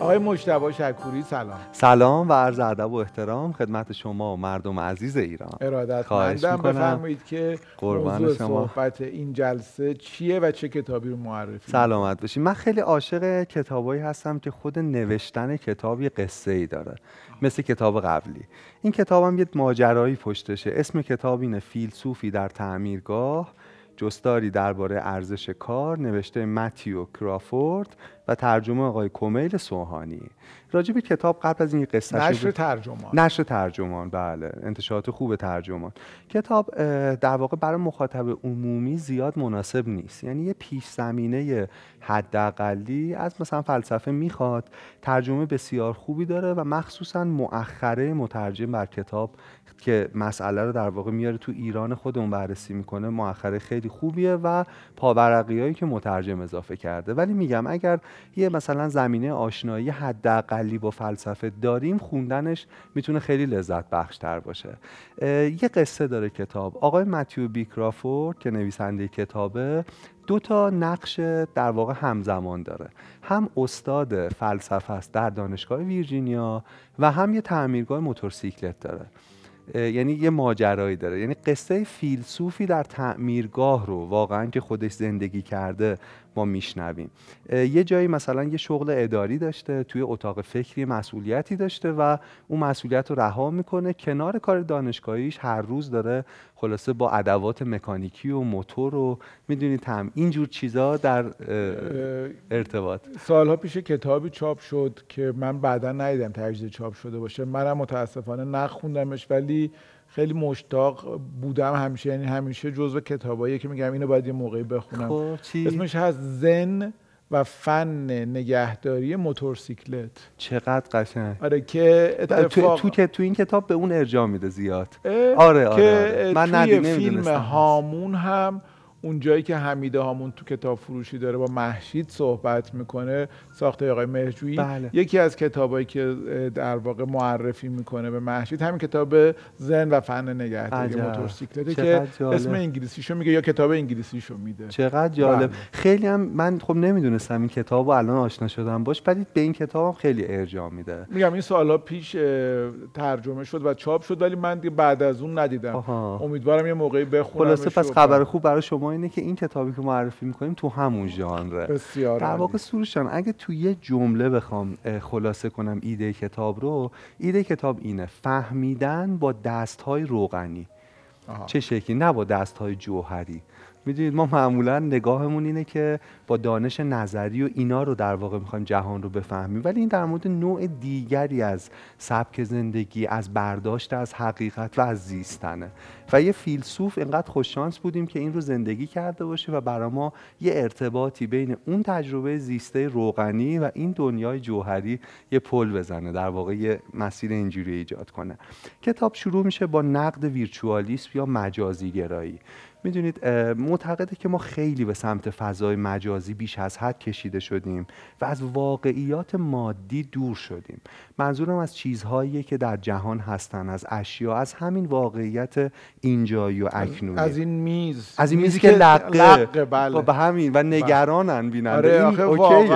آقای مجتبی شکوری سلام. سلام و عرض ادب و احترام خدمت شما و مردم عزیز ایران. ارادت مندم. بفرمایید که قربان موضوع شما. صحبت این جلسه چیه و چه کتابی رو معرفی سلامت باشید من خیلی عاشق کتابایی هستم که خود نوشتن کتاب یه قصه ای داره مثل کتاب قبلی. این کتابم یه ماجرایی پشتشه. اسم کتاب اینه فیلسوفی در تعمیرگاه. جستاری درباره ارزش کار نوشته متیو کرافورد و ترجمه آقای کمیل سوهانی. راجع به کتاب قبل از این قصه نشر ترجمان. نشر ترجمان بله. انتشارات خوب ترجمان. کتاب در واقع برای مخاطب عمومی زیاد مناسب نیست. یعنی یه پیش زمینه حداقلی از مثلا فلسفه می‌خواد. ترجمه بسیار خوبی داره و مخصوصا مؤخره مترجم بر کتاب که مسئله رو در واقع میاره تو ایران خودمون بررسی می‌کنه مؤخره خیلی خوبیه و پاورقی هایی که مترجم اضافه کرده. ولی میگم اگر یه مثلا زمینه آشنایی حداقلی با فلسفه داریم خوندنش می‌تونه خیلی لذت بخش تر باشه یه قصه داره کتاب. آقای متیو بیکرافورد که نویسنده کتابه دو تا نقش در واقع همزمان داره. هم استاد فلسفه است در دانشگاه ویرجینیا و هم یه تعمیرگاه موتورسیکلت داره. یعنی یه ماجرایی داره. یعنی قصه فیلسوفی در تعمیرگاه رو واقعا که خودش زندگی کرده ما میشنویم. یه جایی مثلا یه شغل اداری داشته توی اتاق فکری مسئولیتی داشته و اون مسئولیت رو رها می‌کنه. کنار کار دانشگاهیش هر روز داره خلاصه با ادوات مکانیکی و موتور و می‌دونید هم اینجور چیزا در ارتباط. سالها پیش کتابی چاپ شد که من بعدا ندیدم تجدید چاپ شده باشه. منم متاسفانه نخوندمش ولی خیلی مشتاق بودم همیشه یعنی همیشه جزو کتابایی که میگم اینو باید یه موقعی بخونم. خب اسمش هست زن و فن نگهداری موتورسیکلت. چقدر قشنگ. آره که تو, اتفاق تو که تو این کتاب به اون ارجاع میده زیاد. آره، آره، آره. من توی فیلم. هامون هم اون جایی که حمیده هامون تو کتاب فروشی داره با محشید صحبت می‌کنه ساخته آقای مهرجویی بله. یکی از کتابایی که در واقع معرفی می‌کنه به محشید همین کتاب زن و فن نگهداری چقدر که جالب. اسم انگلیسیشو میگه یا کتاب انگلیسیشو میده چقدر جالب بله. خیلی هم من خب نمی‌دونستم این کتاب رو الان آشنا شدم باش ولی به این کتاب خیلی ارجاع میده میگم این سالها پیش ترجمه شد و چاپ شد ولی من بعد از اون ندیدم آها. امیدوارم یه موقعی بخونم خلاصه پس خبر خوب برای شما اینه که این کتابی که معرفی می‌کنیم تو همون ژانره بسیار در. واقع سروشان اگه تو یه جمله بخوام خلاصه کنم ایده کتاب رو ایده کتاب اینه فهمیدن با دستهای روغنی آها. چه شکلی نه با دستهای جوهری می‌دونید ما معمولا نگاهمون اینه که با دانش نظری و اینا رو در واقع می‌خوایم جهان رو بفهمیم. ولی این در مورد نوع دیگری از سبک زندگی از برداشت از حقیقت و از زیستنه. و یه فیلسوف انقدر خوششانس بودیم که این رو زندگی کرده باشه و برای ما یه ارتباطی بین اون تجربه زیسته روغنی و این دنیای جوهری یه پل بزنه در واقع یه مسیر اینجوری ایجاد کنه. کتاب شروع میشه با نقد ویرچوالیسم یا مجازی گرایی می‌دونید معتقده که ما خیلی به سمت فضای مجازی بیش از حد کشیده شدیم و از واقعیات مادی دور شدیم. منظورم از چیزهایی که در جهان هستن از اشیا از همین واقعیت اینجایی و اکنونی. از این میز. از این میزی که لقه, لقه بله. به همین و نگرانن بیننده. آره این آخه اوکیه.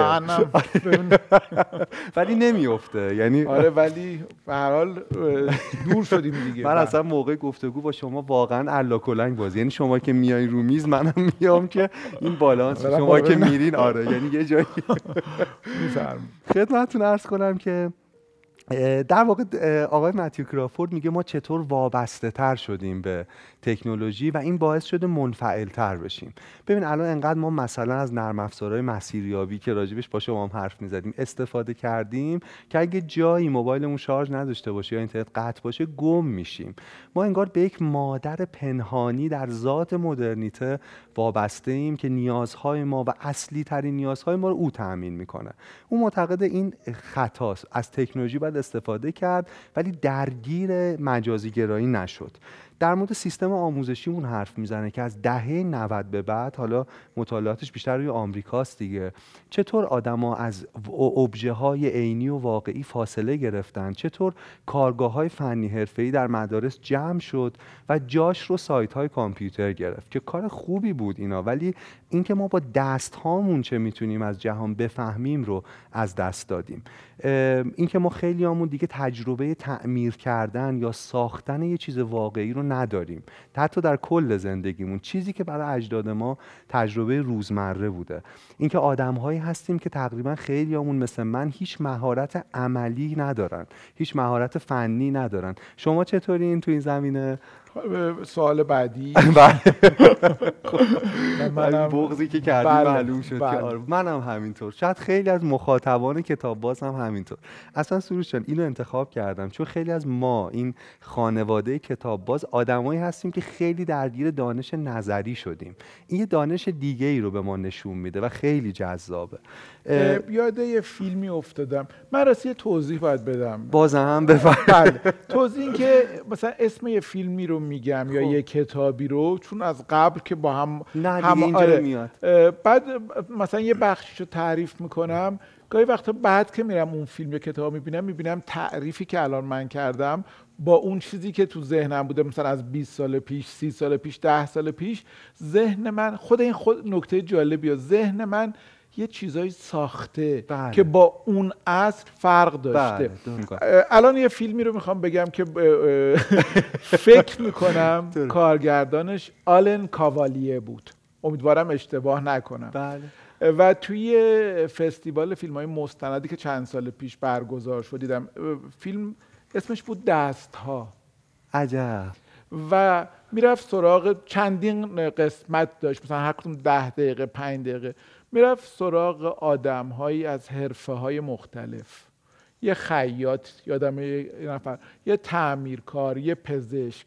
ولی نمیفته یعنی آره ولی به هر حال اه، دور شدیم دیگه. من بله. اصلا موقع گفتگو با شما واقعا الا کلنگ بازی. یعنی شما که میای رو میز منم میام که این بالانس آره، شما که قربونت. میرین آره یعنی یه جایی. خدمتتون عرض کنم که در واقع آقای متیو کرافورد میگه ما چطور وابسته تر شدیم به تکنولوژی و این باعث شده منفعل تر بشیم. ببین الان انقدر ما مثلا از نرم افزارهای مسیریابی که راجبش با شما هم حرف می‌زدیم استفاده کردیم که اگه جایی موبایلمون شارژ نداشته باشه یا اینترنت قطع باشه گم میشیم. ما انگار به یک مادر پنهانی در ذات مدرنیته وابسته ایم که نیازهای ما و اصلی ترین نیازهای ما رو او تأمین می‌کنه. او معتقد این خطاست. از تکنولوژی باید استفاده کرد ولی درگیر مجازی گرایی نشد. در مورد سیستم آموزشیمون حرف می‌زنه که از دهه 90 به بعد حالا مطالعاتش بیشتر روی آمریکاست دیگه چطور آدما از ابژه های عینی و واقعی فاصله گرفتن؟ چطور کارگاه های فنی حرفه‌ای در مدارس جمع شد و جاش رو سایت های کامپیوتر گرفت؟ که کار خوبی بود اینا ولی اینکه ما با دست هامون چه می‌تونیم از جهان بفهمیم رو از دست دادیم. اینکه ما خیلی همون دیگه تجربه تعمیر کردن یا ساختن یه چیز واقعی رو نداریم. حتی در کل زندگیمون. چیزی که برای اجداد ما تجربه روزمره بوده. اینکه آدمهایی هستیم که تقریبا خیلی همون مثل من هیچ مهارت عملی ندارن. هیچ مهارت فنی ندارن. شما چطورین تو این زمینه؟ سوال بعدی. بله. منم بغضی که کردی بله، معلوم شد بله. که آره منم همینطور. شاید خیلی از مخاطبان کتاب باز هم همینطور. اصلا سروش جان اینو انتخاب کردم چون خیلی از ما این خانواده کتاب باز آدمایی هستیم که خیلی درگیر دانش نظری شدیم. این یه دانش دیگه ای رو به ما نشون میده و خیلی جذابه. اه، اه، یاد یه فیلمی افتادم. من راستی یه توضیح باید بدم. بازم بفرم بله. توضیح این که مثلا اسم یه فیلمی رو میگم یا خب. یه کتابی رو چون از قبل که با هم نه هم- اینجا آره. میاد بعد مثلا یه بخشی رو تعریف می‌کنم. گاهی وقتا بعد که میرم اون فیلم یا کتاب می‌بینم می‌بینم تعریفی که الان من کردم با اون چیزی که تو ذهنم بوده مثلا از 20 سال پیش 30 سال پیش 10 سال پیش ذهن من خود این خود نکته جالبیه. ذهن من یه چیزایی ساخته بله. که با اون اصل فرق داشته. بله درست. اه، الان یه فیلمی رو می‌خوام بگم که فکر می‌کنم. کارگردانش آلن کاوالیه بود. امیدوارم اشتباه نکنم. بله. و توی فستیوال فیلم های مستندی که چند سال پیش برگزار شد دیدم فیلم اسمش بود دست ها عجب. و می‌رفت سراغ چندین قسمت داشت. مثلا هر کدوم ده دقیقه پنج دقیقه. می‌رفت سراغ آدم هایی از حرفه های مختلف یه خیاط یادم یه نفر یه تعمیرکار یه پزشک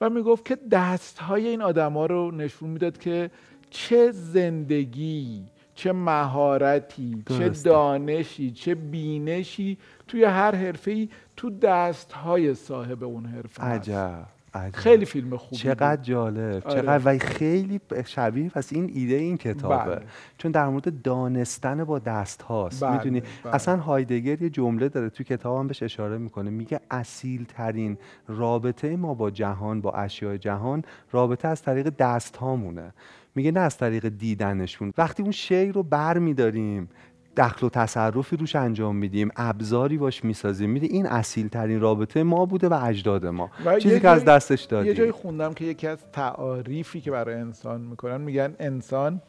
و می‌گفت که دست های این آدم ها رو نشون می‌داد که چه زندگی چه مهارتی چه. دانشی چه بینشی توی هر حرفه تو دست های صاحب اون حرفه. عجب عجب. خیلی فیلم خوبی چقدر بود. جالب آره. چقدر و خیلی شبیه پس این ایده این کتابه بله. چون در مورد دانستن با دست هاست بله، می‌دونی بله. اصلا هایدگر یه جمله داره تو کتابم بهش اشاره می‌کنه میگه اصیل ترین رابطه ما با جهان با اشیاء جهان رابطه از طریق دست هامونه میگه نه از طریق دیدنشون وقتی اون شی رو بر میداریم دخل و تصرفی روش انجام میدیم ابزاری باش می‌سازیم میده این اصیل ترین رابطه ما بوده و اجداد ما. و چیزی که از دستش دادیم. یه جایی خوندم که یکی از تعاریفی که برای انسان می‌کنن میگن انسان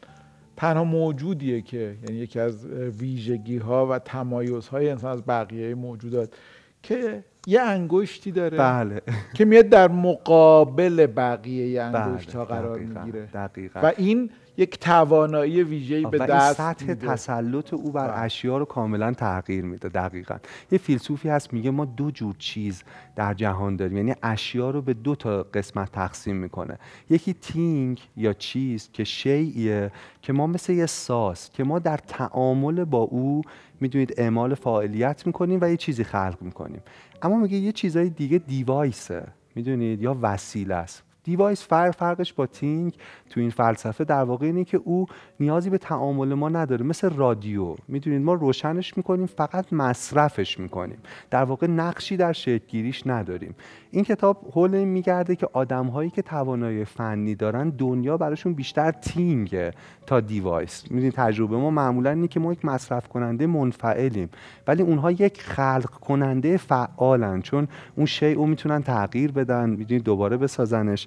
تنها موجودیه که یعنی یکی از ویژگی ها و تمایز های انسان از بقیه موجودات که یه انگشتی داره بله. که میاد در مقابل بقیه انگشت ها بله، قرار دقیقاً، می‌گیره. دقیقاً. و این یک توانایی ویژه‌ای به دست سطح میده. تسلط او بر بله. اشیا رو کاملا تغییر میده دقیقا. یه فیلسوفی هست میگه ما دو جور چیز در جهان داریم. یعنی اشیا رو به دو تا قسمت تقسیم می‌کنه. یکی تینگ یا چیز که شیعیه که ما مثل یه ساز که ما در تعامل با او می‌دونید اعمال فاعلیت می‌کنیم و یه چیزی خلق می‌کنیم. اما میگه یه چیزای دیگه دیوایسه می‌دونید یا وسیله است. device فرق فرقش با thing تو این فلسفه در واقع اینه که او نیازی به تعامل ما نداره. مثل رادیو. می‌دونید ما روشنش می‌کنیم فقط مصرفش می‌کنیم. در واقع نقشی در شکلگیریش نداریم. این کتاب حول این میگرده که آدم هایی که توانایی فنی دارن دنیا براشون بیشتر thing ه تا device. می‌دونید تجربه ما معمولا اینه که ما یک مصرف کننده منفعلیم ولی اونها یک خلق کننده فعالن. چون اون شی او می‌تونن تغییر بدن می‌دونید دوباره بسازنش.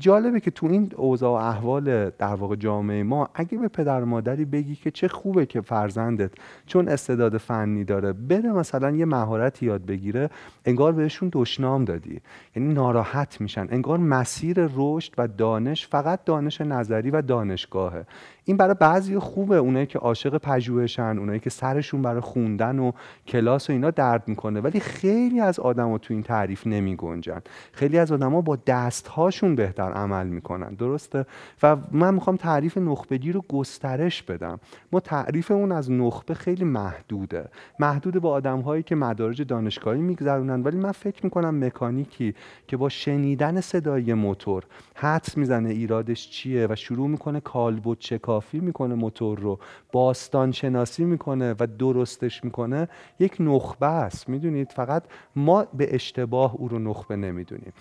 جالبه که تو این اوضاع و احوال در واقع جامعه ما اگه به پدر مادری بگی که چه خوبه که فرزندت چون استعداد فنی داره بره مثلا یه مهارتی یاد بگیره انگار بهشون دشنام دادی. یعنی ناراحت میشن. انگار مسیر رشد و دانش فقط دانش نظری و دانشگاهه. این برای بعضی خوبه اونایی که عاشق پژوهشن اونایی که سرشون برای خوندن و کلاس و اینا درد می‌کنه. ولی خیلی از آدما تو این تعریف نمی گنجن خیلی از آدما با دست هاشون بهتر عمل می‌کنن. درسته؟ و من می‌خوام تعریف نخبگی رو گسترش بدم. ما تعریف اون از نخبه خیلی محدوده. محدود با آدم هایی که مدارج دانشگاهی میگذرونن. ولی من فکر می‌کنم مکانیکی که با شنیدن صدای موتور حدس می‌زنه ایرادش چیه و شروع می‌کنه کالبد چکافی می‌کنه موتور رو باستان شناسی می‌کنه و درستش می‌کنه یک نخبه است. می‌دونید فقط ما به اشتباه او رو نخبه نمی‌دونیم.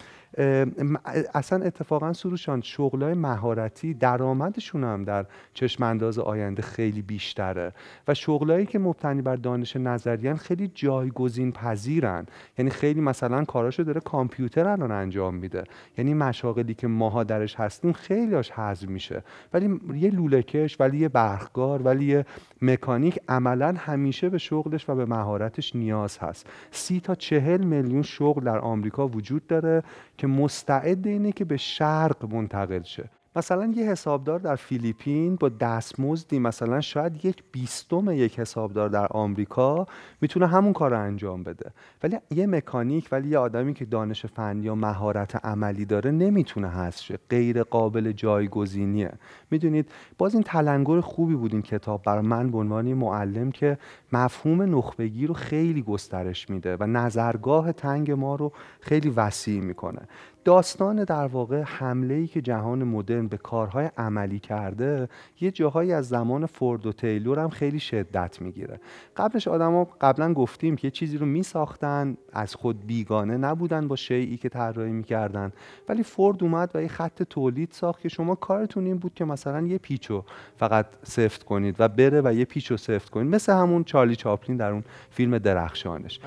اصلا اتفاقا سروشان شغلای مهارتی درآمدشون هم در چشم انداز آینده خیلی بیشتره و شغلایی که مبتنی بر دانش نظریان خیلی جایگزین پذیرن یعنی خیلی مثلا کاراشو داره کامپیوتر الان انجام میده. یعنی مشاغلی که ماها درش هستیم خیلیاش حذف میشه. ولی یه لولهکش ولی یه برخگار ولی یه مکانیک عملا همیشه به شغلش و به مهارتش نیاز هست. سی تا چهل میلیون شغل در آمریکا وجود داره که مستعد اینه که به شرق منتقل شه. مثلا یه حسابدار در فیلیپین با دستمزدی مثلا شاید یک بیستم یک حسابدار در آمریکا می‌تونه همون کار رو انجام بده. ولی یه مکانیک ولی یه آدمی که دانش فنی یا مهارت عملی داره نمی‌تونه هست شه. غیر قابل جایگزینیه. می‌دونید؟ باز این تلنگر خوبی بود این کتاب برای من به عنوان معلم که مفهوم نخبگی رو خیلی گسترش میده و نظرگاه تنگ ما رو خیلی وسیع می‌کنه. داستان در واقع حمله ای که جهان مدرن به کارهای عملی کرده یه جاهایی از زمان فورد و تیلور هم خیلی شدت می‌گیره. قبلش آدما قبلا گفتیم که یه چیزی رو میساختن از خود بیگانه نبودن با شیعی که طراحی می‌کردن. ولی فورد اومد و یه خط تولید ساخت که شما کارتون این بود که مثلا یه پیچو فقط سفت کنید و بره و یه پیچو سفت کنید. مثل همون چارلی چاپلین در اون فیلم درخشانش.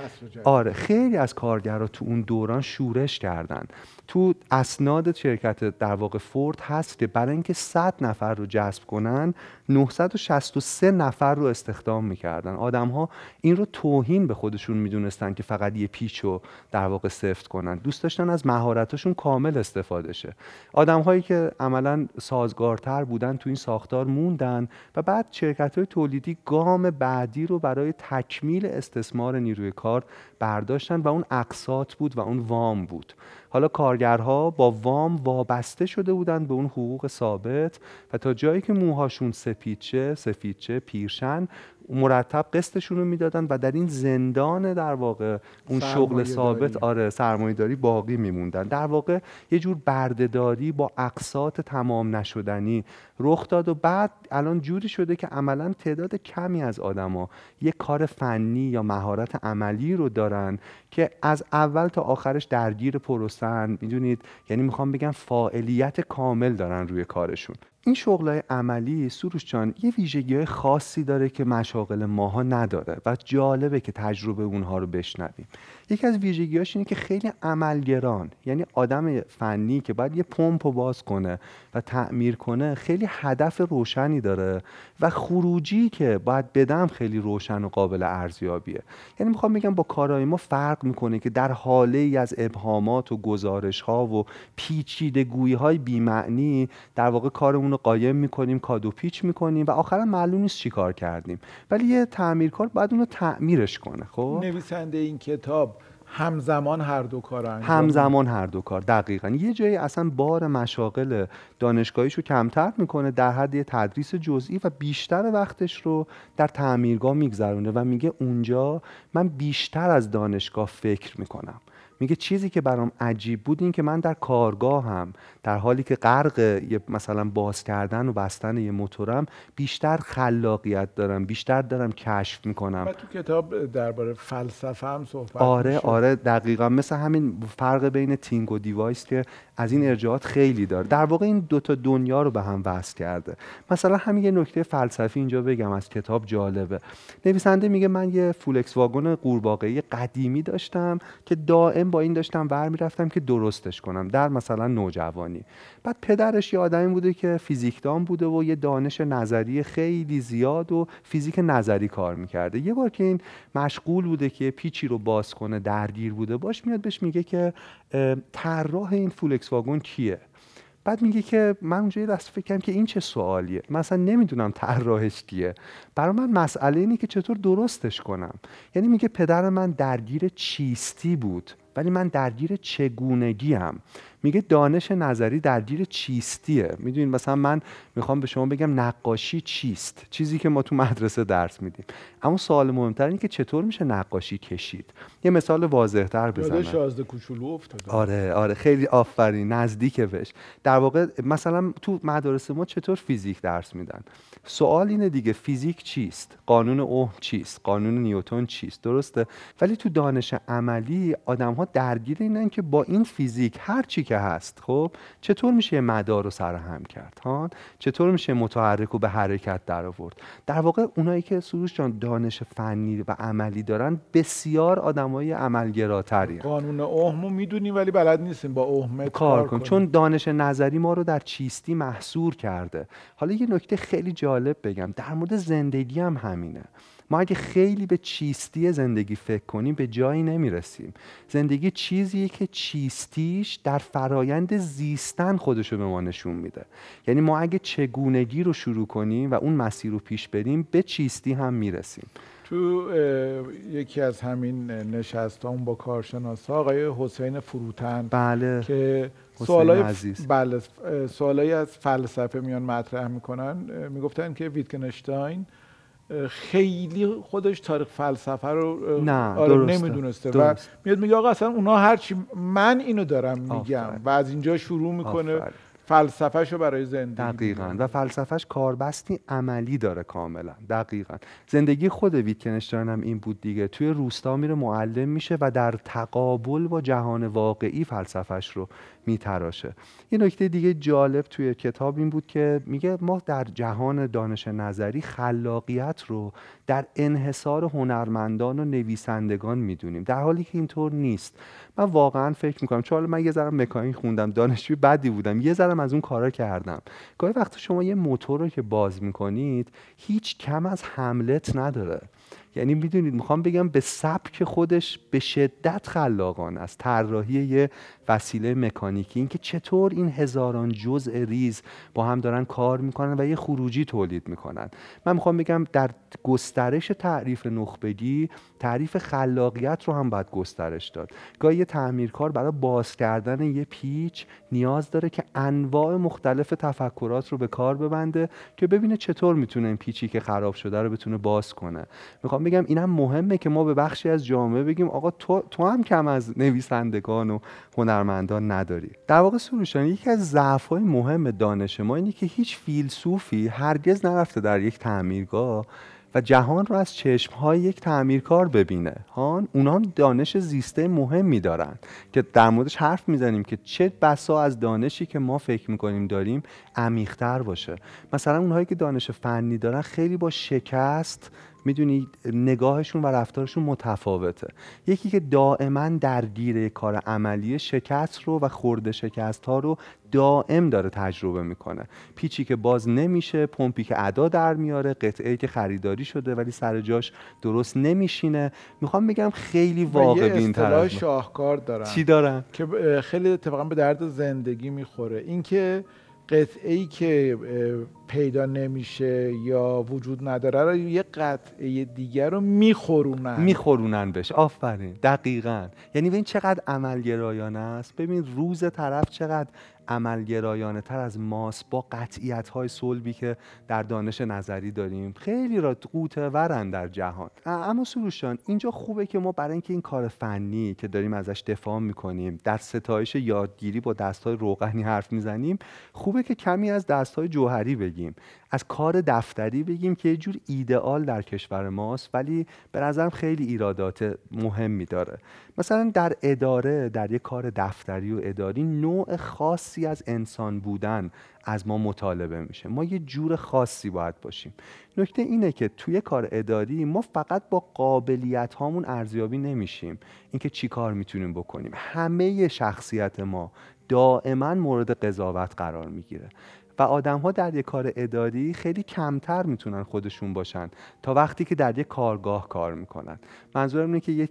آره خیلی از کارگرا تو اون دوران شورش کردن. تو اسناد شرکت در واقع فورد هست که برای اینکه 100 نفر رو جذب کنن 963 نفر رو استخدام می‌کردن. آدم ها این رو توهین به خودشون می‌دونستن که فقط یه پیچ رو در واقع سفت کنن. دوست داشتن از مهارتشون کامل استفاده شه. آدم هایی که عملا سازگارتر بودن تو این ساختار موندن و بعد شرکت های تولیدی گام بعدی رو برای تکمیل استثمار نیروی کار برداشتن و اون اقساط بود و اون وام بود. حالا کارگرها با وام وابسته شده بودن به اون حقوق ثابت و تا جایی که موهاشون سپیدچه سفیدچه پیرشن مرتب قسطشون رو می‌دادن و در این زندان در واقع اون شغل ثابت آره سرمایه داری باقی میموندن. در واقع یه جور بردهداری با اقساط تمام نشدنی رخ داد و بعد الان جوری شده که عملا تعداد کمی از آدما یه کار فنی یا مهارت عملی رو دارن که از اول تا آخرش درگیر پروسن. می‌دونید؟ یعنی می‌خوام بگم فاعلیت کامل دارن روی کارشون. این شغلای عملی سروش جان یه ویژگی خاصی داره که مشاغل ماها نداره و جالبه که تجربه اونها رو بشنویم. یکی از ویژگیاش اینه که خیلی عملگران یعنی آدم فنی که باید یه پمپ رو باز کنه و تعمیر کنه خیلی هدف روشنی داره و خروجی که باید بدم خیلی روشن و قابل ارزیابیه. یعنی می‌خوام بگم با کارهای ما فرق می‌کنه که در حاله ای از ابهامات و گزارش ها و پیچیده گویی های بیمعنی در واقع کارمون رو قایم می‌کنیم کادو پیچ می‌کنیم و آخرا معلوم نیست چی کار کردیم. ولی یه تعمیرکار باید اون رو تعمیرش کنه خب؟ نویسنده این کتاب همزمان هر دو کار انجام همزمان هر دو کار دقیقا. یه جایی اصلا بار مشاغل دانشگاهیشو کمتر می‌کنه در حد یه تدریس جزئی و بیشتر وقتش رو در تعمیرگاه میگذرونه و میگه اونجا من بیشتر از دانشگاه فکر می‌کنم. میگه چیزی که برام عجیب بود این که من در کارگاه هم در حالی که غرق مثلا باز کردن و بستن یه موتورم بیشتر خلاقیت دارم بیشتر دارم کشف می‌کنم و تو کتاب درباره فلسفه هم صحبت آره میشه. آره دقیقا مثل همین فرق بین تینگ و دیوایس که از این ارجاعات خیلی داره. در واقع این دوتا دنیا رو به هم وصل کرده. مثلا همین یه نکته فلسفی اینجا بگم از کتاب جالبه. نویسنده میگه من یه فولکس واگن قورباغه‌ای قدیمی داشتم که دائم با این داشتم ور می‌رفتم که درستش کنم در مثلا نوجوانی. بعد پدرش یه آدمی بوده که فیزیکدان بوده و یه دانش نظری خیلی زیاد و فیزیک نظری کار می‌کرده. یه بار که این مشغول بوده که پیچی رو باز کنه درگیر بوده باش میاد بهش میگه که طراح این فولکس واگن کیه؟ بعد میگه که من اونجا دست فکرم که این چه سوالیه. مثلا نمی‌دونم طراحش کیه. برای من مسئله اینه که چطور درستش کنم. یعنی میگه پدر من درگیر چیستی بود ولی من درگیر چگونگی هم میگه دانش نظری درگیر چیستیه. می‌دونید مثلا من می‌خوام به شما بگم نقاشی چیست؟ چیزی که ما تو مدرسه درس میدیم. اما سوال مهمتر اینه که چطور میشه نقاشی کشید؟ یه مثال واضحتر بزنم. شازده کوچولو آره آره خیلی آفرین نزدیک بهش. در واقع مثلا تو مدارس ما چطور فیزیک درس میدن؟ سوال اینه دیگه فیزیک چیست؟ قانون اوم چیست؟ قانون نیوتن چیست؟ درسته؟ ولی تو دانش عملی آدم ها درگیر اینن که با این فیزیک هر چی که هست خب چطور میشه مدار رو سرهم کرد؟ ها؟ چطور میشه متحرک رو به حرکت در آورد؟ در واقع اونایی که سروش جان دانش فنی و عملی دارن بسیار آدمای عملگراتری قانون اوم رو می‌دونیم ولی بلد نیستیم با اوم کار کن چون دانش نظری ما رو در چیستی محصور کرده. حالا یه نکته خیلی جالب بگم. در مورد زندگی هم همینه. ما اگه خیلی به چیستی زندگی فکر کنیم به جایی نمی‌رسیم. زندگی چیزیه که چیستیش در فرایند زیستن خودشو به ما نشون میده. یعنی ما اگه چگونگی رو شروع کنیم و اون مسیر رو پیش بریم به چیستی هم می‌رسیم. تو یکی از همین نشست با کارشناس آقای حسین فروتن بله. که سوالای بله سوالایی از فلسفه میان مطرح می‌کنن. می‌گفتن که ویتکنشتاین خیلی خودش تاریخ فلسفه رو نه آره نمی‌دونسته و میاد میگه آقا اصلا اونا هرچی من اینو دارم میگم و از اینجا شروع می‌کنه فلسفهش رو برای زندگی دقیقا. و فلسفهش کاربستی عملی داره کاملا. دقیقا. زندگی خود ویتکنشتاین هم این بود دیگه. توی روستا میره معلم میشه و در تقابل با جهان واقعی فلسفهش رو میتراشه. یه نکته دیگه جالب توی کتاب این بود که میگه ما در جهان دانش نظری خلاقیت رو در انحصار هنرمندان و نویسندگان می‌دونیم. در حالی که اینطور نیست. من واقعا فکر می‌کنم چون من یه ذره مکانیک خوندم دانشجوی بدی بودم یه ذره از اون کارا کردم. گاهی وقتی شما یه موتور رو که باز می‌کنید هیچ کم از حملت نداره. یعنی می‌دونید می‌خوام بگم به سبک خودش به شدت خلاقان است طراحی یه وسیله مکانیکی. اینکه چطور این هزاران جزء ریز با هم دارن کار می‌کنن و یه خروجی تولید می‌کنن. من می‌خوام بگم در گسترش تعریف نخبگی تعریف خلاقیت رو هم باید گسترش داد. گاهی یه تعمیرکار برای باز کردن یه پیچ نیاز داره که انواع مختلف تفکرات رو به کار ببنده که ببینه چطور می‌تونه این پیچی که خراب شده رو بتونه باز کنه. می‌خوام بگم اینم مهمه که ما به بخشی از جامعه بگیم آقا تو, تو هم کم از نویسندگان و هنرمندان نداری. در واقع سروشان یکی از ضعف‌های مهم دانش ما اینه که هیچ فیلسوفی هرگز نرفته در یک تعمیرگاه و جهان رو از چشم های یک تعمیرکار ببینه. هان اونا دانش زیسته مهمی دارن که در موردش حرف می‌زنیم که چه بسا از دانشی که ما فکر می‌کنیم داریم عمیقتر باشه. مثلا اونهایی که دانش فنی دارن خیلی با شکست می‌دونی نگاهشون و رفتارشون متفاوته. یکی که دائما درگیر کار عملی شکست رو و خورده شکست ها رو دائم داره تجربه می‌کنه. پیچی که باز نمیشه پمپی که ادا در میاره قطعه که خریداری شده ولی سر جاش درست نمیشینه. می‌خوام بگم خیلی واقع بین طرف شاهکار دارن چی دارن که خیلی اتفاقا به درد زندگی می‌خوره. اینکه قطعه ای که پیدا نمیشه یا وجود نداره رو یه قطعه دیگر رو میخورونن. میخورونن بهش آفرین. دقیقا. یعنی این چقدر عملگرایانه است. ببین روز طرف چقدر عملگرایانه تر از ماست با قطعیت های صلبی که در دانش نظری داریم. خیلی را قوته ورن در جهان. اما سروشان اینجا خوبه که ما برای اینکه این کار فنی که داریم ازش دفاع می‌کنیم در ستایش یادگیری با دست های روغنی حرف می‌زنیم خوبه که کمی از دست های جوهری بگیم. از کار دفتری بگیم که یه جور ایدئال در کشور ماست ولی به نظرم خیلی ایرادات مهمی داره. مثلا در اداره در یک کار دفتری و اداری نوع خاصی از انسان بودن از ما مطالبه میشه. ما یه جور خاصی باید باشیم. نکته اینه که توی کار اداری ما فقط با قابلیت هامون ارزیابی نمیشیم. اینکه چی کار می‌تونیم بکنیم. همه شخصیت ما دائما مورد قضاوت قرار می‌گیره. و آدم ها در یک کار اداری خیلی کمتر می‌تونن خودشون باشن تا وقتی که در یک کارگاه کار می‌کنن. منظورم اینه که یه,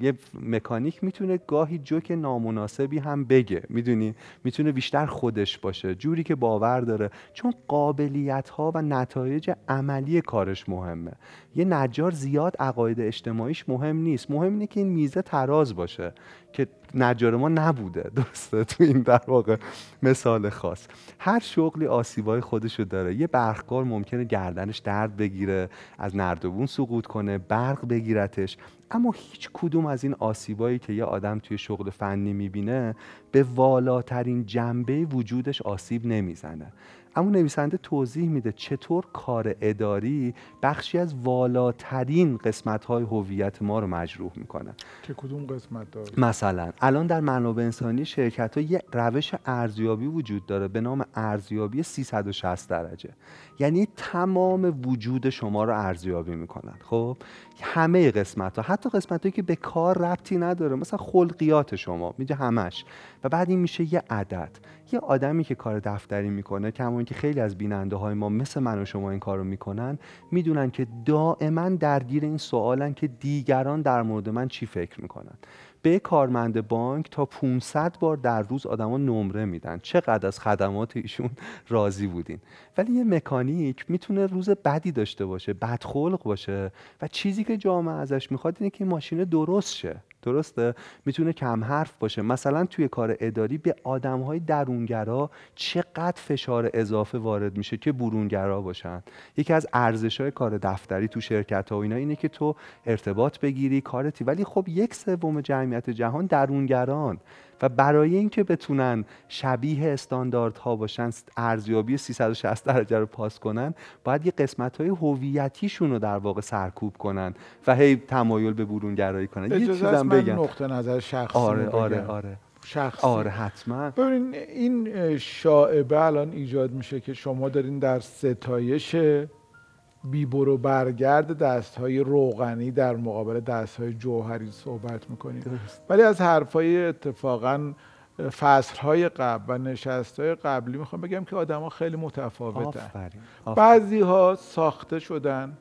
یه مکانیک می‌تونه گاهی جوک نامناسبی هم بگه. می‌دونی؟ می‌تونه بیشتر خودش باشه جوری که باور داره. چون قابلیت ها و نتایج عملی کارش مهمه. یه نجار زیاد عقاید اجتماعیش مهم نیست. مهم اینه که این میزه تراز باشه. که نجار ما نبوده. درسته؟ تو این در واقع مثال خاص. هر شغلی آسیبای خودشو داره. یه برقکار ممکنه گردنش درد بگیره از نردبون سقوط کنه برق بگیرتش. اما هیچ کدوم از این آسیبایی که یه آدم توی شغل فنی می‌بینه به والاترین جنبه وجودش آسیب نمی‌زنه. اما نویسنده توضیح میده چطور کار اداری بخشی از والاترین قسمت های هویت ما رو مجروح می‌کنه. که کدوم قسمت داره؟ مثلا الان در منابع انسانی شرکت ها یه روش ارزیابی وجود داره به نام ارزیابی 360 درجه. یعنی تمام وجود شما رو ارزیابی می‌کنن خب؟ همه قسمت ها حتی قسمت هایی که به کار ربطی نداره. مثلا خلقیات شما. میگه همش. و بعد این میشه یه عدد. یه آدمی که کار دفتری می‌کنه کما که خیلی از بیننده های ما مثل من و شما این کار رو می‌کنن می‌دونن که دائما درگیر این سوالن که دیگران در مورد من چی فکر می‌کنن. به کارمند بانک تا 500 بار در روز آدما نمره میدن. چقدر از خدمات ایشون راضی بودین. ولی یه مکانیک می‌تونه روز بدی داشته باشه بدخلق باشه و چیزی که جامعه ازش می‌خواد اینه که ماشین درست شه. درسته؟ می‌تونه کم حرف باشه. مثلا توی کار اداری به آدم های درونگرا چقدر فشار اضافه وارد میشه که برونگرا باشن؟ یکی از ارزش های کار دفتری تو شرکت ها و اینا اینه که تو ارتباط بگیری کارتی. ولی خب یک سوم جمعیت جهان درونگران. و برای اینکه بتونن شبیه استانداردها باشن ارزیابی 360 درجه رو پاس کنن باید یه قسمت های هویتیشون رو در واقع سرکوب کنن و هی تمایل به برونگرایی کنن. یه چیزم بگم. نقطه نظر شخصی آره آره آره. شخصی. آره حتما. ببینین این شاعبه الان ایجاد میشه که شما دارین در ستایش بیبرو برگرد دست های روغنی در مقابل دست های جوهری صحبت می‌کنیم. ولی از حرفای اتفاقا فصل های قبل و نشست های قبلی می‌خوام بگم که آدما خیلی متفاوتن. بعضی ها ساخته شدن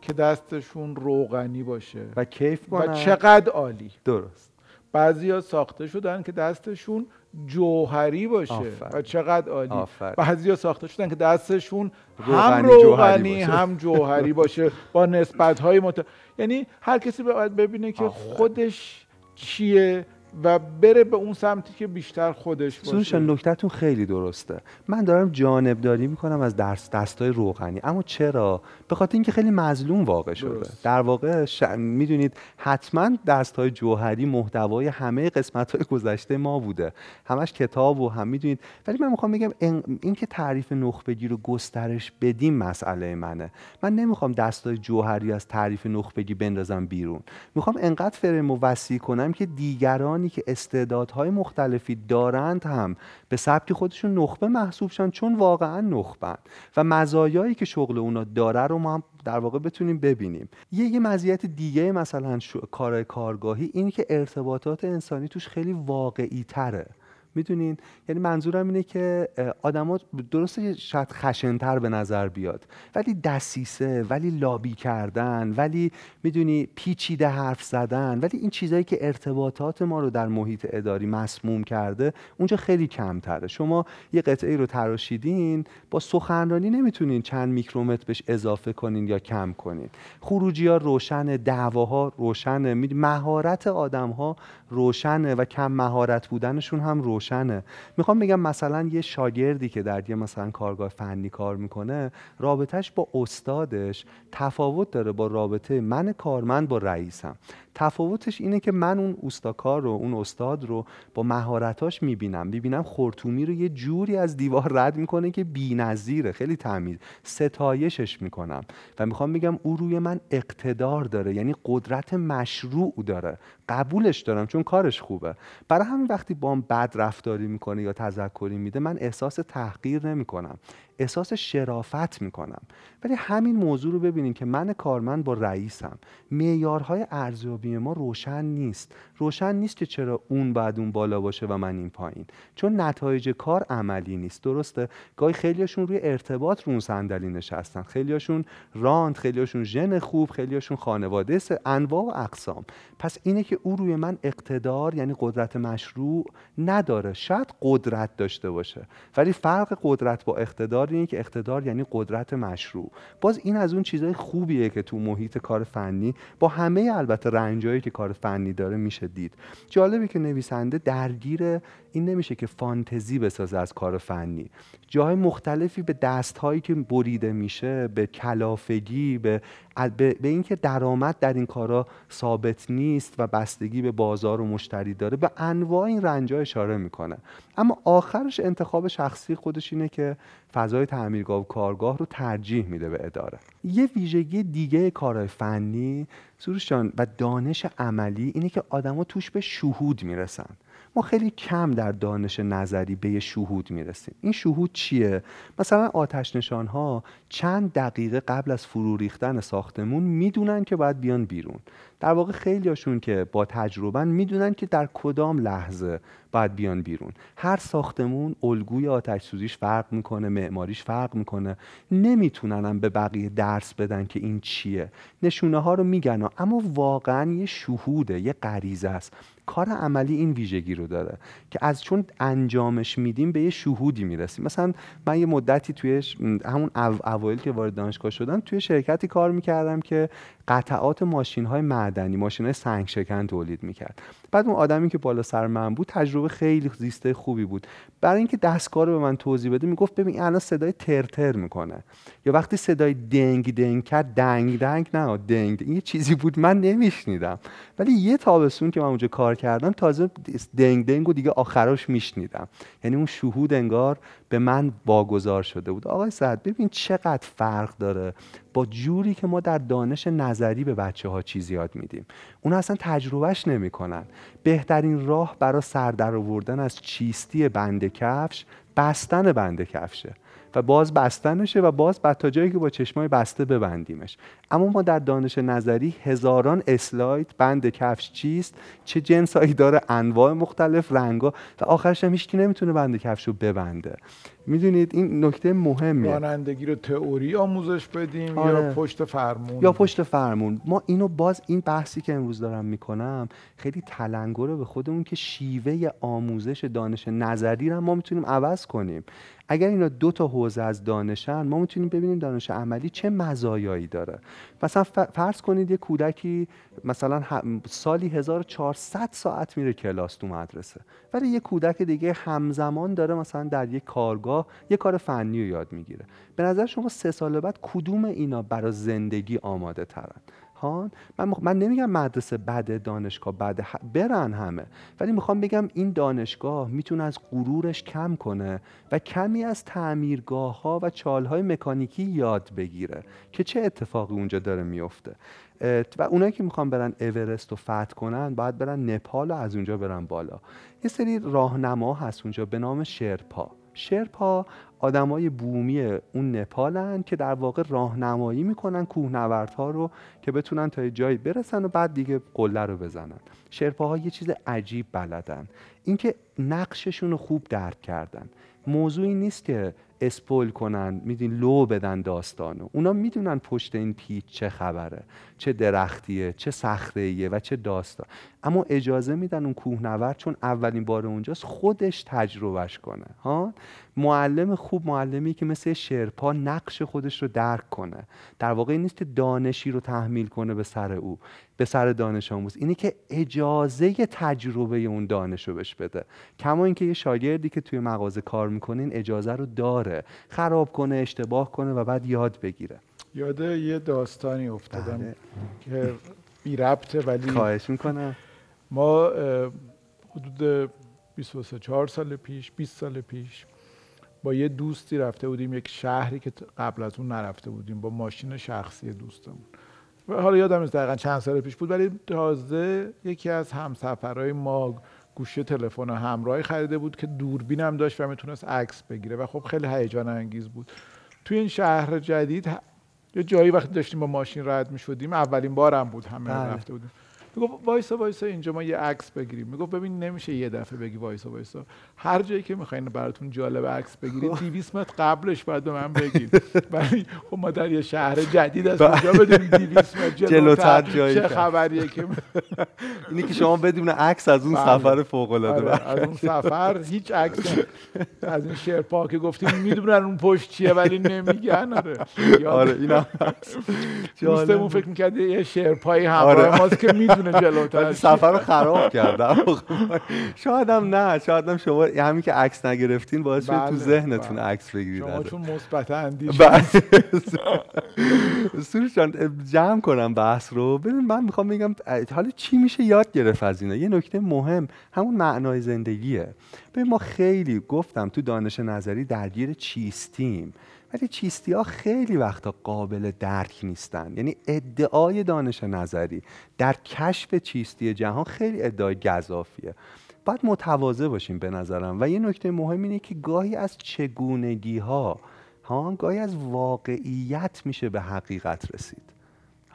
که دستشون روغنی باشه. و کیف کنن. و چقدر عالی. درست. بعضی ها ساخته شدن که دستشون جوهری باشه و چقدر عالی. بعضی ها ساخته شدن که دستشون هم روغنی هم جوهری باشه با نسبت های مت... یعنی هر کسی باید ببینه که خودش چیه و بره به اون سمتی که بیشتر خودش باشه. سونشان نکتهتون خیلی درسته. من دارم جانبداری می‌کنم از درس دستای روغنی. اما چرا؟ به خاطر اینکه خیلی مظلوم واقع شده. درست. در واقع ش... می‌دونید حتما دستای جوهری محتوای همه قسمت های گذشته ما بوده. همش کتاب و هم می‌دونید. ولی من می‌خوام بگم این که تعریف نخبگی رو گسترش بدیم مسئله منه. من نمی‌خوام دستای جوهری از تعریف نخبگی بندازم بیرون. می‌خوام انقدر فرم و وسیع کنم که دیگران که استعدادهای مختلفی دارند هم به سبک خودشون نخبه محسوب شن چون واقعا نخبن و مزایایی که شغل اونا داره رو ما هم در واقع بتونیم ببینیم. یه یه مزیت دیگه مثلا کار کارگاهی این که ارتباطات انسانی توش خیلی واقعی تره می‌دونین؟ یعنی منظورم اینه که آدما درسته شاید خشنتر به نظر بیاد ولی دسیسه ولی لابی کردن ولی می‌دونی پیچیده حرف زدن ولی این چیزایی که ارتباطات ما رو در محیط اداری مسموم کرده اونجا خیلی کمتره. شما یه قطعه رو تراشیدین با سخنرانی نمی‌تونین چند میکرومتر بهش اضافه کنین یا کم کنین. خروجی ها روشنه دعواها روشنه. مهارت آدم ها روشنه و کم مهارت بودنشون هم روشنه. می‌خوام بگم مثلا یه شاگردی که در یه مثلا کارگاه فنی کار می‌کنه رابطهش با استادش تفاوت داره با رابطه من کارمند با رئیسم. تفاوتش اینه که من اون اوستاکار رو اون استاد رو با مهارتاش می‌بینم. می‌بینم خورتومی رو یه جوری از دیوار رد می‌کنه که بی‌نظیره. خیلی تمیز ستایشش می‌کنم. و می‌خوام بگم او روی من اقتدار داره. یعنی قدرت مشروع داره. قبولش دارم چون کارش خوبه. برای همین وقتی با هم بد رفتاری می‌کنه یا تذکری میده من احساس تحقیر نمی‌کنم. احساس شرافت می‌کنم. ولی همین موضوع رو ببینیم که من کارمند با رئیسم. معیارهای ارزیابی ما روشن نیست. روشن نیست که چرا اون بعد اون بالا باشه و من این پایین. چون نتایج کار عملی نیست. درسته؟ گاهی خیلیاشون روی ارتباط رو صندلی نشستن. خیلیاشون راند خیلیاشون ژن خوب خیلیاشون خانواده انواع و اقسام. پس اینه که او روی من اقتدار یعنی قدرت مشروع نداره. شاید قدرت داشته باشه. ولی فرق قدرت با اقتدار اینه که اقتدار یعنی قدرت مشروع. باز این از اون چیزای خوبیه که تو محیط کار فنی با همه البته رنجایی که کار فنی داره میشه دید. جالبه که نویسنده درگیر این نمیشه که فانتزی بسازه از کار فنی. جاهای مختلفی به دستهایی که بریده میشه به کلافگی به به, اینکه درآمد در این کارا ثابت نیست و بستگی به بازار و مشتری داره به انواع این رنجا اشاره می‌کنه. اما آخرش انتخاب شخصی خودش اینه که فضای تعمیرگاه و کارگاه رو ترجیح میده به اداره. یه ویژگی دیگه کارهای فنی سروشان و دانش عملی اینه که آدما توش به شهود می‌رسن. ما خیلی کم در دانش نظری به شهود می‌رسیم. این شهود چیه؟ مثلا آتش نشان ها چند دقیقه قبل از فرو ریختن ساختمون می‌دونن که باید بیان بیرون. در واقع خیلیاشون که با تجربه می‌دونن که در کدام لحظه باید بیان بیرون. هر ساختمون الگوی آتش سوزیش فرق می‌کنه معماریش فرق می‌کنه. نمی‌تونن به بقیه درس بدن که این چیه. نشونه ها رو میگن اما واقعا یه شهوده یه غریزه است. کار عملی این ویژگی رو داره که از چون انجامش میدیم به یه شهودی می‌رسیم. مثلا من یه مدتی توی همون اوایل که وارد دانشگاه شدم توی شرکتی کار می‌کردم که قطعات ماشین های معدنی ماشین های سنگ شکن تولید می‌کرد. بعد اون آدمی که بالا سر من بود تجربه خیلی زیسته خوبی بود. برای اینکه دستگاه رو به من توضیح بده می‌گفت ببین الان صدای ترتر می‌کنه. یا وقتی صدای دنگ دنگ کرد دنگ دنگ نه دنگ. این یه چیزی بود من نمیشنیدم. ولی یه تابستون که من اونجا کار کردم تازه دنگ دنگ و دیگه آخراش میشنیدم. یعنی اون شهود انگار به من واگذار شده بود. آقای سعد ببین چقدر فرق داره با جوری که ما در دانش نظری به بچه ها چیز یاد میدیم. اون اصلا تجربهش نمی‌کنن. بهترین راه برای سردر آوردن از چیستی بند کفش بستن بند کفشه. و باز بستنشه و باز بعد تا جایی که با چشمای بسته ببندیمش. اما ما در دانش نظری هزاران اسلاید بند کفش چیست چه جنسایی داره انواع مختلف رنگا و آخرش هم هیچکی نمی‌تونه بند کفش رو ببنده. می‌دونید این نکته مهمیه. رانندگی رو تئوری آموزش بدیم آره. یا پشت فرمون؟ یا پشت فرمون. ما اینو باز این بحثی که امروز دارم می‌کنم خیلی تلنگره به خودمون که شیوه آموزش دانش نظری رو ما می‌تونیم عوض کنیم. اگر اینا دو تا حوزه از دانشن ما می‌تونیم ببینیم دانش عملی چه مزایایی داره. مثلا فرض کنید یه کودکی مثلا سالی 1400 ساعت میره کلاس تو مدرسه. ولی یه کودک دیگه همزمان داره مثلا در یک کارگاه یه کار فنی رو یاد می‌گیره. به نظر شما سه سال بعد کدوم اینا برای زندگی آماده ترن؟ من, من نمیگم مدرسه بد دانشگاه بد برن همه. ولی می‌خوام بگم این دانشگاه می‌تونه از غرورش کم کنه و کمی از تعمیرگاه ها و چال های مکانیکی یاد بگیره که چه اتفاقی اونجا داره میفته. و اونایی که می‌خوان برن اورست رو فتح کنن باید برن نپال و از اونجا برن بالا. یه سری راهنما هست اونجا به نام شرپا. شرپا آدمای بومی اون نپالن که در واقع راهنمایی می‌کنن کوهنوردها رو که بتونن تا جایی برسن و بعد دیگه قله رو بزنن. شرپاها یه چیز عجیب بلدن. اینکه نقششون رو خوب درک کردن. موضوعی نیست که اسپول کنن میدین لو بدن داستانو اونا می‌دونن پشت این پیچ چه خبره چه درختیه چه صخره و چه داستان. اما اجازه میدن اون کوهنورد چون اولین بار اونجاست خودش تجربهش کنه ها؟ معلم خوب معلمی که مثل شرپا نقش خودش رو درک کنه. در واقع نیست که دانشی رو تحمیل کنه به سر او به سر دانش آموز. اینه که اجازه تجربه اون دانش رو بهش بده. کما اینکه یه شاگردی که توی مغازه کار می‌کنه این اجازه رو داره. خراب کنه اشتباه کنه و بعد یاد بگیره. یاد یه داستانی افتادم بله. که بی ربطه ولی خواهش می‌کنم. ما حدود 23 4 سال پیش 20 سال پیش با یه دوستی رفته بودیم یک شهری که قبل از اون نرفته بودیم با ماشین شخصی دوستمون. و حالا یادم نیست دقیقا چند سال پیش بود ولی تازه یکی از همسفرهای ما گوشی تلفن همراهی خریده بود که دوربین هم داشت و می‌تونست عکس بگیره و خب خیلی هیجان انگیز بود. توی این شهر جدید یه جایی وقتی داشتیم با ماشین رد می شدیم اولین بارم بود همه بله. رفته بودیم. می‌گفت وایسا وایسا اینجا ما یه عکس بگیریم می‌گفت ببین نمیشه یه دفعه بگی وایسا وایسا هر جایی که می‌خواین براتون جالب عکس بگیرید 200 متر قبلش باید به من بگید ولی خب ما در یه شهر جدید از اونجا بدونیم 200 متر جلوتر جایی چه. خبریه که اینی که شما بدون عکس از اون بله. سفر فوق العاده آره، از اون سفر هیچ عکس. از این شرپا که گفتیم می‌دونن اون پشت چیه ولی نمیگن آره آره هست. دوستمون. فکر می‌کرد یه شرپایی همراه آره. ماست که می‌دونه جلوتر ولی سفر رو خراب کردم. شاید هم نه شاید هم شما همین که عکس نگرفتین باعث شد تو بله، ذهنتون بله. عکس بگیرید. شما. چون مثبت اندیش بله. سروش جان جمع کنم بحث رو. ببین من می‌خوام بگم حالا چی میشه یاد گرفت از اینا؟ یه نکته مهم همون معنای زندگیه. ببین ما خیلی گفتم تو دانش نظری درگیر چیستیم. ولی چیستی ها خیلی وقتا قابل درک نیستن. یعنی ادعای دانش نظری در کشف چیستی جهان خیلی ادعای گذافیه. باید متواضع باشیم به نظرم و یه نکته مهم اینه که گاهی از چگونگی ها ها گاهی از واقعیت میشه به حقیقت رسید.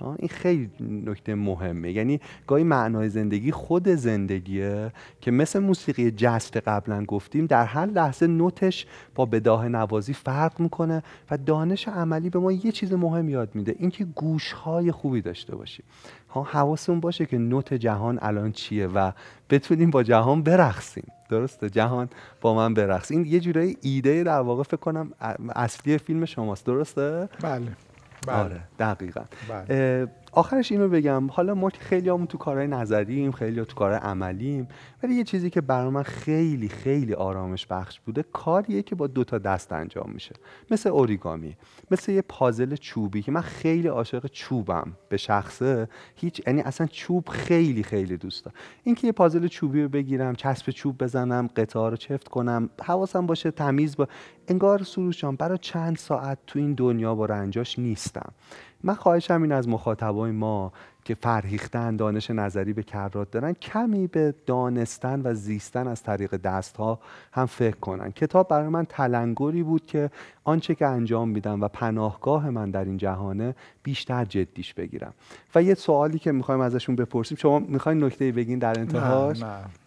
این خیلی نکته مهمه. یعنی گاهی معنای زندگی خود زندگیه که مثل موسیقی جست قبلا گفتیم در هر لحظه نوتش با بداه نوازی فرق می‌کنه و دانش عملی به ما یه چیز مهم یاد میده اینکه گوشهای خوبی داشته باشیم. ها حواسمون باشه که نوت جهان الان چیه و بتونیم با جهان برقصیم. درسته؟ جهان با من برقص. این یه جورایی ایده در واقع فکر کنم اصلی فیلم شماست. درسته؟ بله. بله آره دقیقا بله. آخرش اینو بگم حالا ما خیلی همون تو کارهای نظریم خیلی تو کارهای عملیم ولی یه چیزی که برای من خیلی خیلی آرامش بخش بوده کاریه که با دو تا دست انجام میشه. مثل اوریگامی مثل یه پازل چوبی که من خیلی عاشق چوبم به شخصه. هیچ یعنی اصلا چوب خیلی خیلی دوست دارم. اینکه یه پازل چوبی رو بگیرم چسب چوب بزنم قطعه رو چفت کنم حواسم باشه تمیز با انگار سروش جان برای چند ساعت تو این دنیا با رنجاش نیستم. من خواهشم این از مخاطبای ما که فرهیختن دانش نظری به کرات دارن کمی به دانستن و زیستن از طریق دست ها هم فکر کنن. کتاب برای من تلنگری بود که آنچه که انجام میدم و پناهگاه من در این جهانه بیشتر جدیش بگیرم. و یه سوالی که می‌خوایم ازشون بپرسیم شما می‌خواین نکته بگین در انتهاش؟ نه نه.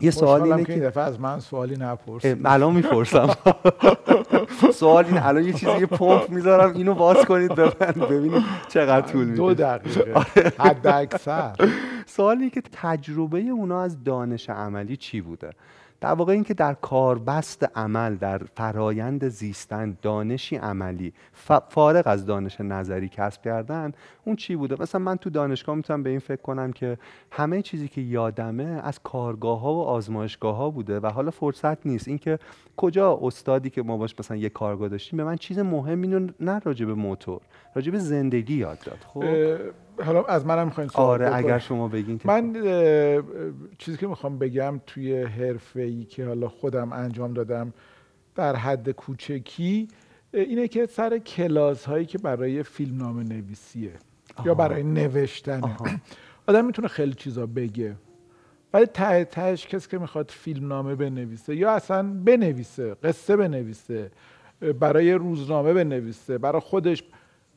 یه سوال اینه که دفعه از من سوالی نپرس اه، الان می‌پرسم. سوال اینه الان یه چیزی یه پمپ می‌ذارم اینو باز کنید ببینید چقدر طول دو میده دقیقه. حد اکثر سوال اینه که تجربه اونا از دانش عملی چی بوده؟ در واقع اینکه در کاربست عمل در فرایند زیستن دانشی عملی فارغ از دانش نظری کسب کردن اون چی بوده؟ مثلا من تو دانشگاه می‌تونم به این فکر کنم که همه چیزی که یادمه از کارگاه ها و آزمایشگاه ها بوده و حالا فرصت نیست. اینکه کجا استادی که ما باش مثلا یه کارگاه داشتیم به من چیز مهم اینو نه راجع به موتور راجع به زندگی یاد داد. خب؟ حالا از منم می‌خواین سوال آره بکنید؟ اگر شما بگین که من اه، چیزی که می‌خوام بگم توی حرفه ای که حالا خودم انجام دادم در حد کوچکی اینه که سر کلاس هایی که برای فیلم نامه نویسیه یا آها. برای نوشتن. آدم می‌تونه خیلی چیزا بگه ولی ته تهش کسی که می‌خواد فیلم نامه بنویسه یا اصلا بنویسه قصه بنویسه برای روزنامه بنویسه برای خودش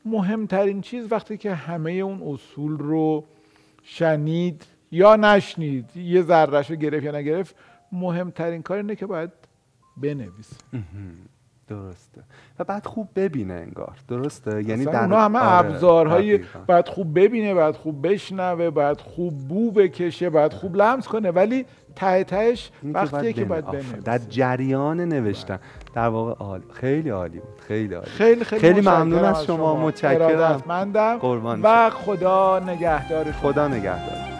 مهمترین چیز وقتی که همه اون اصول رو شنید یا نشنید یه ذرهش رو گرفت یا نگرفت مهمترین کار اینه که باید بنویسه. درسته. و بعد خوب ببینه انگار. درسته؟ یعنی در اونا همه آره، ابزارهای. باید خوب ببینه باید خوب بشنوه باید خوب بو بکشه باید خوب لمس کنه. ولی ته تهش این که وقتیه که بنویسه. باید. بنویسه در جریان نوشتن در واقع عالی خیلی عالی بود خیلی عالی خیلی خیلی, خیلی متشکرم ممنون از شما. متشکرم. ارادتمندم قربان و خدا نگهدار شما خدا نگهدار